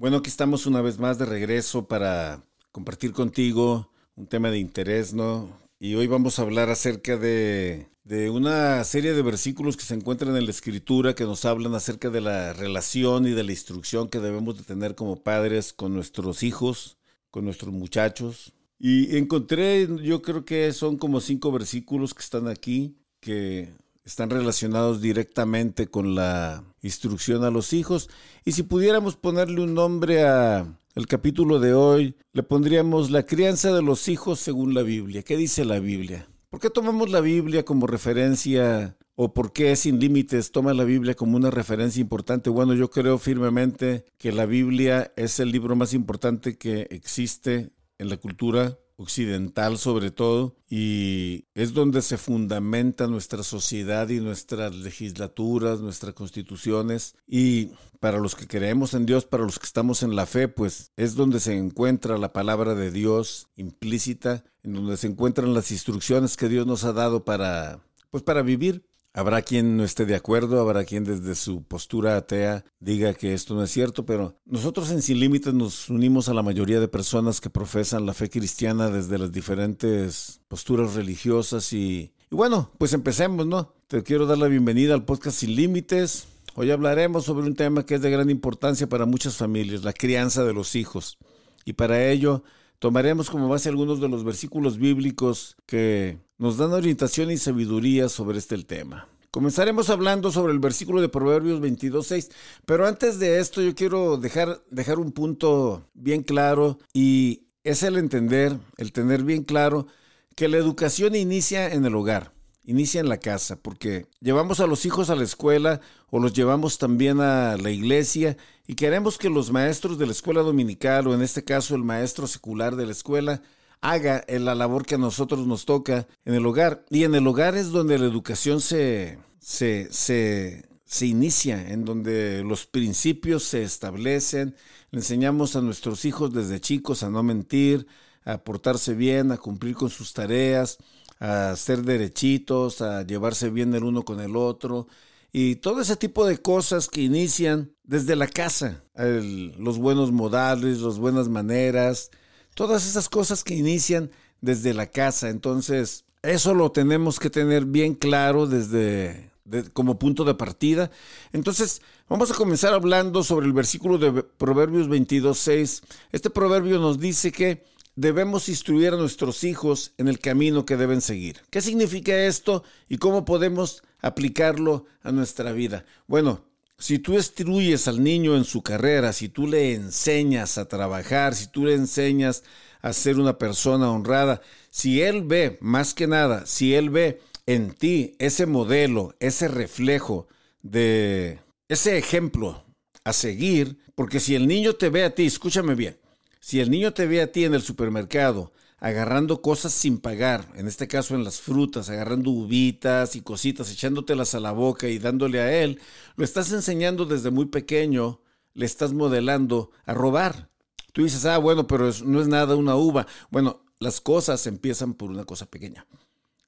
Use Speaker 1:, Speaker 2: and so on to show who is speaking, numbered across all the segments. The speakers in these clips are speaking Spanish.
Speaker 1: Bueno, aquí estamos una vez más de regreso para compartir contigo un tema de interés, ¿no? Y hoy vamos a hablar acerca de, de, una serie de versículos que se encuentran en la escritura que nos hablan acerca de la relación y de la instrucción que debemos de tener como padres con nuestros hijos, con nuestros muchachos. Y encontré, yo creo que son como cinco versículos que están aquí, que están relacionados directamente con la instrucción a los hijos. Y si pudiéramos ponerle un nombre a el capítulo de hoy, le pondríamos la crianza de los hijos según la Biblia. ¿Qué dice la Biblia? ¿Por qué tomamos la Biblia como referencia o por qué Sin Límites toma la Biblia como una referencia importante? Bueno, yo creo firmemente que la Biblia es el libro más importante que existe en la cultura occidental sobre todo, y es donde se fundamenta nuestra sociedad y nuestras legislaturas, nuestras constituciones, y para los que creemos en Dios, para los que estamos en la fe, pues es donde se encuentra la palabra de Dios implícita, en donde se encuentran las instrucciones que Dios nos ha dado para, pues para vivir. Habrá quien no esté de acuerdo, habrá quien desde su postura atea diga que esto no es cierto, pero nosotros en Sin Límites nos unimos a la mayoría de personas que profesan la fe cristiana desde las diferentes posturas religiosas y, y bueno, pues empecemos, ¿no? Te quiero dar la bienvenida al podcast Sin Límites. Hoy hablaremos sobre un tema que es de gran importancia para muchas familias, la crianza de los hijos. Y para ello tomaremos como base algunos de los versículos bíblicos que nos dan orientación y sabiduría sobre este tema. Comenzaremos hablando sobre el versículo de Proverbios 22.6, pero antes de esto yo quiero dejar, dejar un punto bien claro y es el entender, el tener bien claro que la educación inicia en el hogar inicia en la casa, porque llevamos a los hijos a la escuela o los llevamos también a la iglesia y queremos que los maestros de la escuela dominical o en este caso el maestro secular de la escuela haga la labor que a nosotros nos toca en el hogar. Y en el hogar es donde la educación se, se, se, se inicia, en donde los principios se establecen. Le enseñamos a nuestros hijos desde chicos a no mentir, a portarse bien, a cumplir con sus tareas, a ser derechitos, a llevarse bien el uno con el otro y todo ese tipo de cosas que inician desde la casa, los buenos modales, las buenas maneras, todas esas cosas que inician desde la casa. Entonces, eso lo tenemos que tener bien claro desde como punto de partida. Entonces, vamos a comenzar hablando sobre el versículo de Proverbios 22.6. Este proverbio nos dice que debemos instruir a nuestros hijos en el camino que deben seguir. ¿Qué significa esto y cómo podemos aplicarlo a nuestra vida? Bueno, si tú instruyes al niño en su carrera, si tú le enseñas a trabajar, si tú le enseñas a ser una persona honrada, si él ve, más que nada, si él ve en ti ese modelo, ese reflejo de ese ejemplo a seguir, porque si el niño te ve a ti, escúchame bien, si el niño te ve a ti en el supermercado agarrando cosas sin pagar, en este caso en las frutas, agarrando uvitas y cositas, echándotelas a la boca y dándole a él, lo estás enseñando desde muy pequeño, le estás modelando a robar. Tú dices, ah, bueno, pero no es nada una uva. Bueno, las cosas empiezan por una cosa pequeña.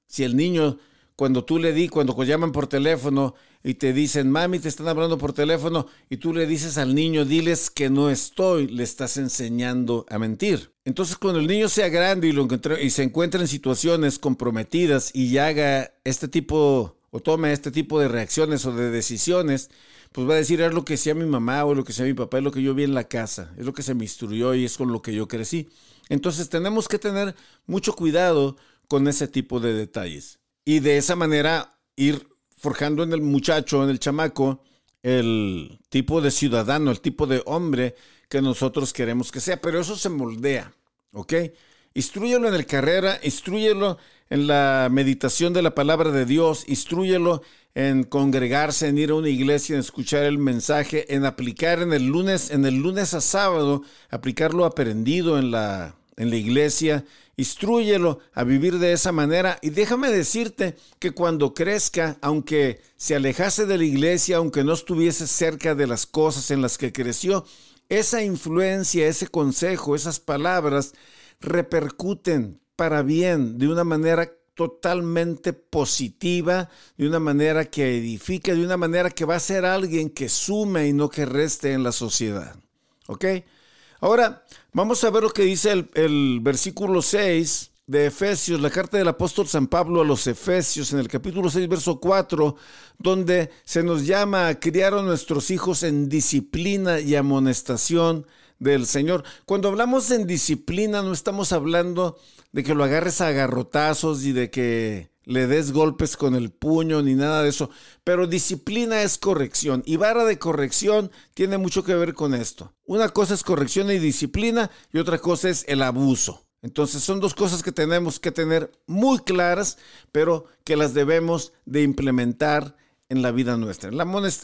Speaker 1: Si el niño cuando tú le di, cuando llaman por teléfono y te dicen, mami, te están hablando por teléfono, y tú le dices al niño, diles que no estoy, le estás enseñando a mentir. Entonces, cuando el niño sea grande y, lo y se encuentra en situaciones comprometidas y haga este tipo o tome este tipo de reacciones o de decisiones, pues va a decir, es lo que sea mi mamá o lo que sea mi papá, es lo que yo vi en la casa, es lo que se me instruyó y es con lo que yo crecí. Entonces tenemos que tener mucho cuidado con ese tipo de detalles y de esa manera ir forjando en el muchacho, en el chamaco, el tipo de ciudadano, el tipo de hombre que nosotros queremos que sea. Pero eso se moldea, ¿ok? Instruyelo en el carrera, instruyelo en la meditación de la palabra de Dios, instruyelo en congregarse, en ir a una iglesia, en escuchar el mensaje, en aplicar en el lunes, en el lunes a sábado, aplicar lo aprendido en la, en la iglesia, instruyelo a vivir de esa manera y déjame decirte que cuando crezca, aunque se alejase de la iglesia, aunque no estuviese cerca de las cosas en las que creció, esa influencia, ese consejo, esas palabras repercuten para bien de una manera totalmente positiva, de una manera que edifique, de una manera que va a ser alguien que sume y no que reste en la sociedad. ¿Ok? Ahora, vamos a ver lo que dice el, versículo 6 de Efesios, la carta del apóstol San Pablo a los Efesios, en el capítulo 6, verso 4, donde se nos llama a criar a nuestros hijos en disciplina y amonestación del Señor. Cuando hablamos en disciplina, no estamos hablando de que lo agarres a garrotazos y de que le des golpes con el puño ni nada de eso. Pero disciplina es corrección y vara de corrección tiene mucho que ver con esto. Una cosa es corrección y disciplina y otra cosa es el abuso. Entonces son dos cosas que tenemos que tener muy claras, pero que las debemos de implementar en la vida nuestra.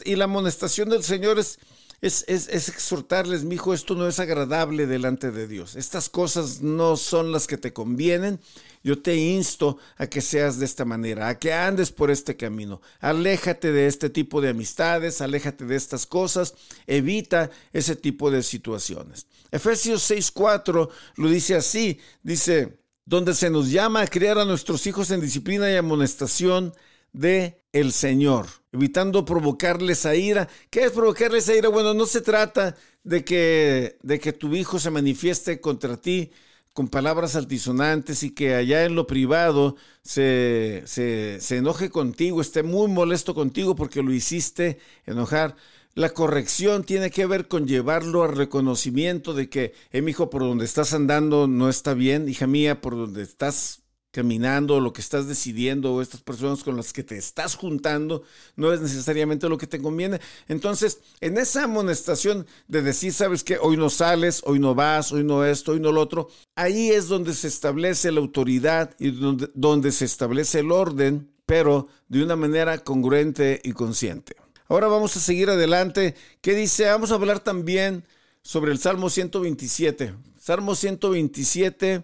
Speaker 1: y la amonestación del Señor es, es, es, exhortarles, mi hijo, esto no es agradable delante de Dios. Estas cosas no son las que te convienen. Yo te insto a que seas de esta manera, a que andes por este camino. Aléjate de este tipo de amistades, aléjate de estas cosas, evita ese tipo de situaciones. Efesios 6:4 lo dice así, dice, donde se nos llama a criar a nuestros hijos en disciplina y amonestación de el Señor, evitando provocarles a ira. ¿Qué es provocarles a ira? Bueno, no se trata de que, de que tu hijo se manifieste contra ti con palabras altisonantes y que allá en lo privado se, se, se enoje contigo, esté muy molesto contigo porque lo hiciste enojar. La corrección tiene que ver con llevarlo al reconocimiento de que, eh, mi hijo, por donde estás andando no está bien, hija mía, por donde estás caminando, lo que estás decidiendo, o estas personas con las que te estás juntando, no es necesariamente lo que te conviene. Entonces, en esa amonestación de decir, sabes que hoy no sales, hoy no vas, hoy no esto, hoy no lo otro, ahí es donde se establece la autoridad y donde, donde se establece el orden, pero de una manera congruente y consciente. Ahora vamos a seguir adelante. ¿Qué dice? Vamos a hablar también sobre el Salmo 127. Salmo 127,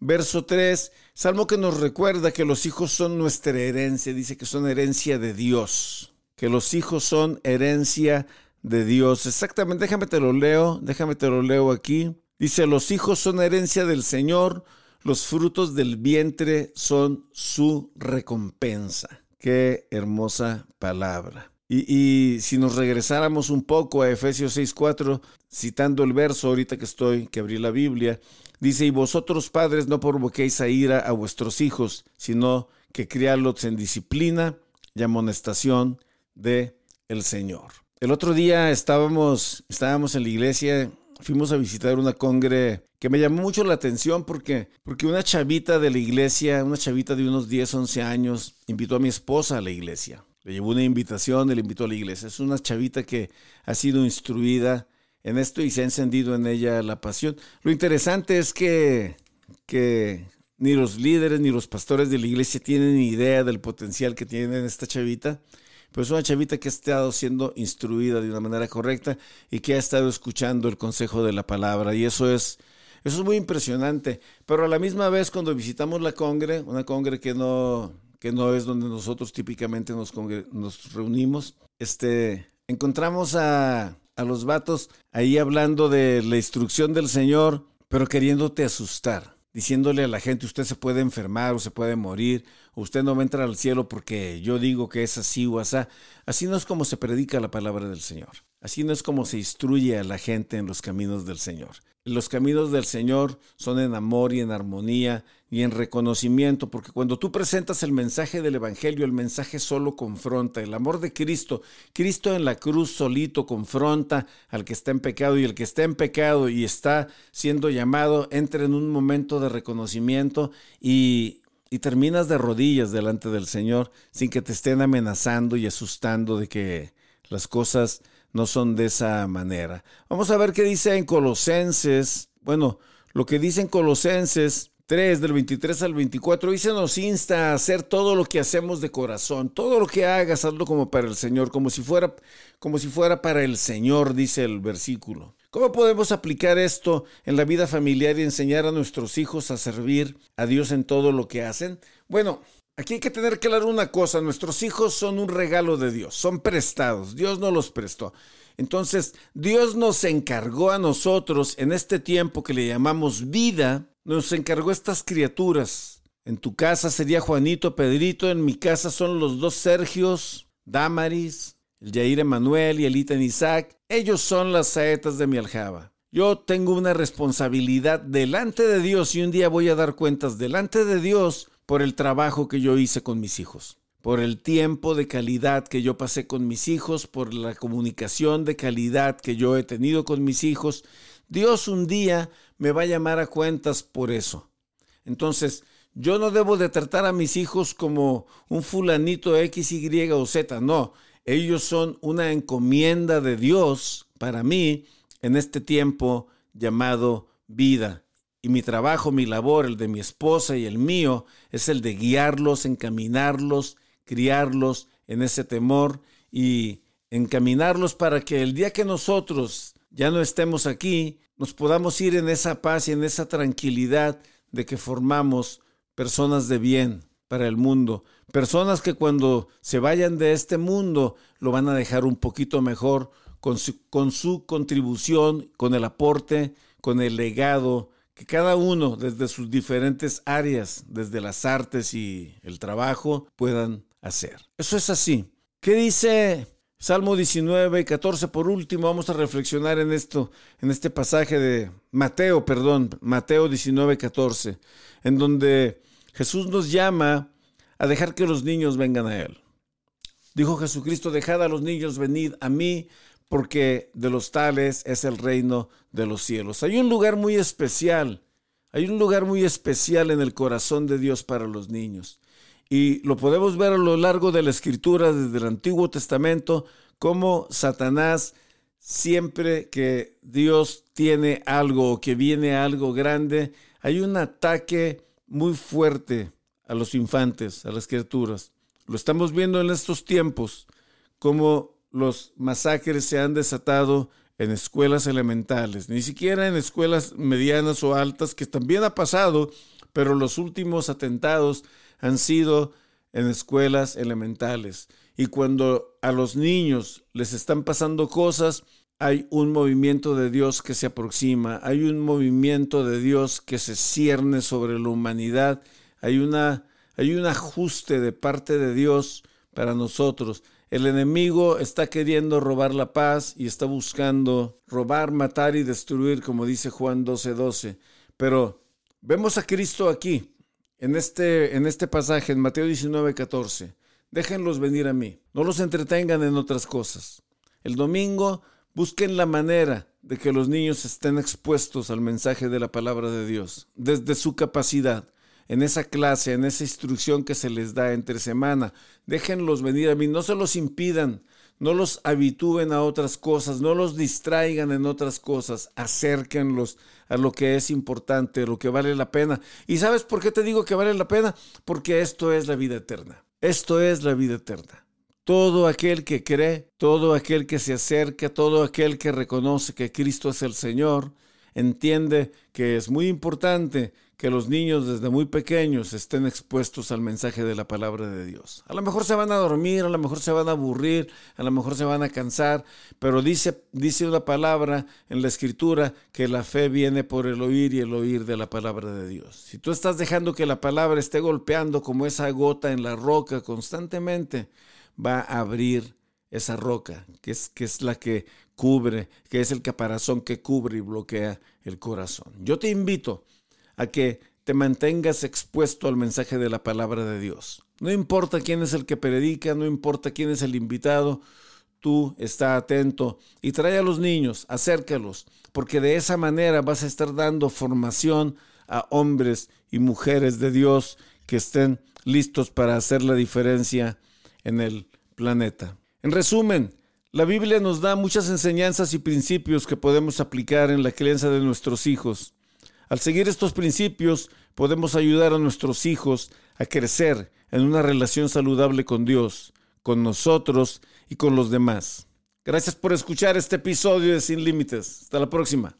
Speaker 1: verso 3. Salmo que nos recuerda que los hijos son nuestra herencia. Dice que son herencia de Dios. Que los hijos son herencia de Dios. Exactamente, déjame te lo leo. Déjame te lo leo aquí. Dice, los hijos son herencia del Señor. Los frutos del vientre son su recompensa. Qué hermosa palabra. Y, si nos regresáramos un poco a Efesios 6:4, citando el verso ahorita que estoy, que abrí la Biblia, dice, y vosotros padres no provoquéis a ira a vuestros hijos, sino que criadlos en disciplina y amonestación de el Señor. El otro día estábamos, estábamos en la iglesia, fuimos a visitar una congre que me llamó mucho la atención porque, porque una chavita de la iglesia, una chavita de unos 10, 11 años, invitó a mi esposa a la iglesia. Le llevó una invitación, le invitó a la iglesia. Es una chavita que ha sido instruida en esto y se ha encendido en ella la pasión. Lo interesante es que, que ni los líderes ni los pastores de la iglesia tienen ni idea del potencial que tiene esta chavita. Pero es una chavita que ha estado siendo instruida de una manera correcta y que ha estado escuchando el consejo de la palabra. Y eso es, eso es muy impresionante. Pero a la misma vez, cuando visitamos la congre, una congre que no, que no es donde nosotros típicamente nos, nos reunimos, este, encontramos a, a los vatos ahí hablando de la instrucción del Señor, pero queriéndote asustar, diciéndole a la gente, usted se puede enfermar o se puede morir, usted no va a entrar al cielo porque yo digo que es así o así. Así no es como se predica la palabra del Señor. Así no es como se instruye a la gente en los caminos del Señor. Los caminos del Señor son en amor y en armonía y en reconocimiento, porque cuando tú presentas el mensaje del Evangelio, el mensaje solo confronta. El amor de Cristo, Cristo en la cruz solito confronta al que está en pecado y el que está en pecado y está siendo llamado, entra en un momento de reconocimiento y, y terminas de rodillas delante del Señor sin que te estén amenazando y asustando de que las cosas no son de esa manera. Vamos a ver qué dice en Colosenses. Bueno, lo que dice en Colosenses 3 del 23 al 24 dice nos insta a hacer todo lo que hacemos de corazón, todo lo que hagas hazlo como para el Señor, como si fuera como si fuera para el Señor, dice el versículo. ¿Cómo podemos aplicar esto en la vida familiar y enseñar a nuestros hijos a servir a Dios en todo lo que hacen? Bueno, Aquí hay que tener claro una cosa, nuestros hijos son un regalo de Dios, son prestados, Dios no los prestó. Entonces, Dios nos encargó a nosotros en este tiempo que le llamamos vida, nos encargó estas criaturas. En tu casa sería Juanito, Pedrito, en mi casa son los dos Sergios, Damaris, el Jair Emanuel y el Itan Isaac. Ellos son las saetas de mi aljaba. Yo tengo una responsabilidad delante de Dios y un día voy a dar cuentas delante de Dios por el trabajo que yo hice con mis hijos, por el tiempo de calidad que yo pasé con mis hijos, por la comunicación de calidad que yo he tenido con mis hijos. Dios un día me va a llamar a cuentas por eso. Entonces, yo no debo de tratar a mis hijos como un fulanito X, Y o Z, no. Ellos son una encomienda de Dios para mí en este tiempo llamado vida. Y mi trabajo, mi labor, el de mi esposa y el mío, es el de guiarlos, encaminarlos, criarlos en ese temor y encaminarlos para que el día que nosotros ya no estemos aquí, nos podamos ir en esa paz y en esa tranquilidad de que formamos personas de bien para el mundo, personas que cuando se vayan de este mundo lo van a dejar un poquito mejor con su, con su contribución, con el aporte, con el legado que cada uno desde sus diferentes áreas, desde las artes y el trabajo, puedan hacer. Eso es así. ¿Qué dice Salmo 19, 14? Por último, vamos a reflexionar en esto, en este pasaje de Mateo, perdón, Mateo 19, 14, en donde Jesús nos llama a dejar que los niños vengan a Él. Dijo Jesucristo, dejad a los niños venid a mí, porque de los tales es el reino de los cielos. Hay un lugar muy especial, hay un lugar muy especial en el corazón de Dios para los niños. Y lo podemos ver a lo largo de la escritura desde el Antiguo Testamento, cómo Satanás siempre que Dios tiene algo o que viene algo grande, hay un ataque muy fuerte a los infantes, a las criaturas. Lo estamos viendo en estos tiempos, cómo los masacres se han desatado en escuelas elementales, ni siquiera en escuelas medianas o altas, que también ha pasado, pero los últimos atentados han sido en escuelas elementales. Y cuando a los niños les están pasando cosas, hay un movimiento de Dios que se aproxima, hay un movimiento de Dios que se cierne sobre la humanidad, hay, una, hay un ajuste de parte de Dios para nosotros. El enemigo está queriendo robar la paz y está buscando robar, matar y destruir, como dice Juan 12:12. 12. Pero vemos a Cristo aquí, en este, en este pasaje, en Mateo 19:14. Déjenlos venir a mí, no los entretengan en otras cosas. El domingo busquen la manera de que los niños estén expuestos al mensaje de la palabra de Dios, desde su capacidad en esa clase, en esa instrucción que se les da entre semana. Déjenlos venir a mí, no se los impidan, no los habitúen a otras cosas, no los distraigan en otras cosas, acérquenlos a lo que es importante, a lo que vale la pena. ¿Y sabes por qué te digo que vale la pena? Porque esto es la vida eterna. Esto es la vida eterna. Todo aquel que cree, todo aquel que se acerca, todo aquel que reconoce que Cristo es el Señor, entiende que es muy importante que los niños desde muy pequeños estén expuestos al mensaje de la palabra de Dios. A lo mejor se van a dormir, a lo mejor se van a aburrir, a lo mejor se van a cansar, pero dice, dice una palabra en la escritura que la fe viene por el oír y el oír de la palabra de Dios. Si tú estás dejando que la palabra esté golpeando como esa gota en la roca constantemente, va a abrir esa roca, que es, que es la que cubre, que es el caparazón que cubre y bloquea el corazón. Yo te invito a que te mantengas expuesto al mensaje de la palabra de Dios. No importa quién es el que predica, no importa quién es el invitado, tú está atento y trae a los niños, acércalos, porque de esa manera vas a estar dando formación a hombres y mujeres de Dios que estén listos para hacer la diferencia en el planeta. En resumen, la Biblia nos da muchas enseñanzas y principios que podemos aplicar en la crianza de nuestros hijos. Al seguir estos principios, podemos ayudar a nuestros hijos a crecer en una relación saludable con Dios, con nosotros y con los demás. Gracias por escuchar este episodio de Sin Límites. Hasta la próxima.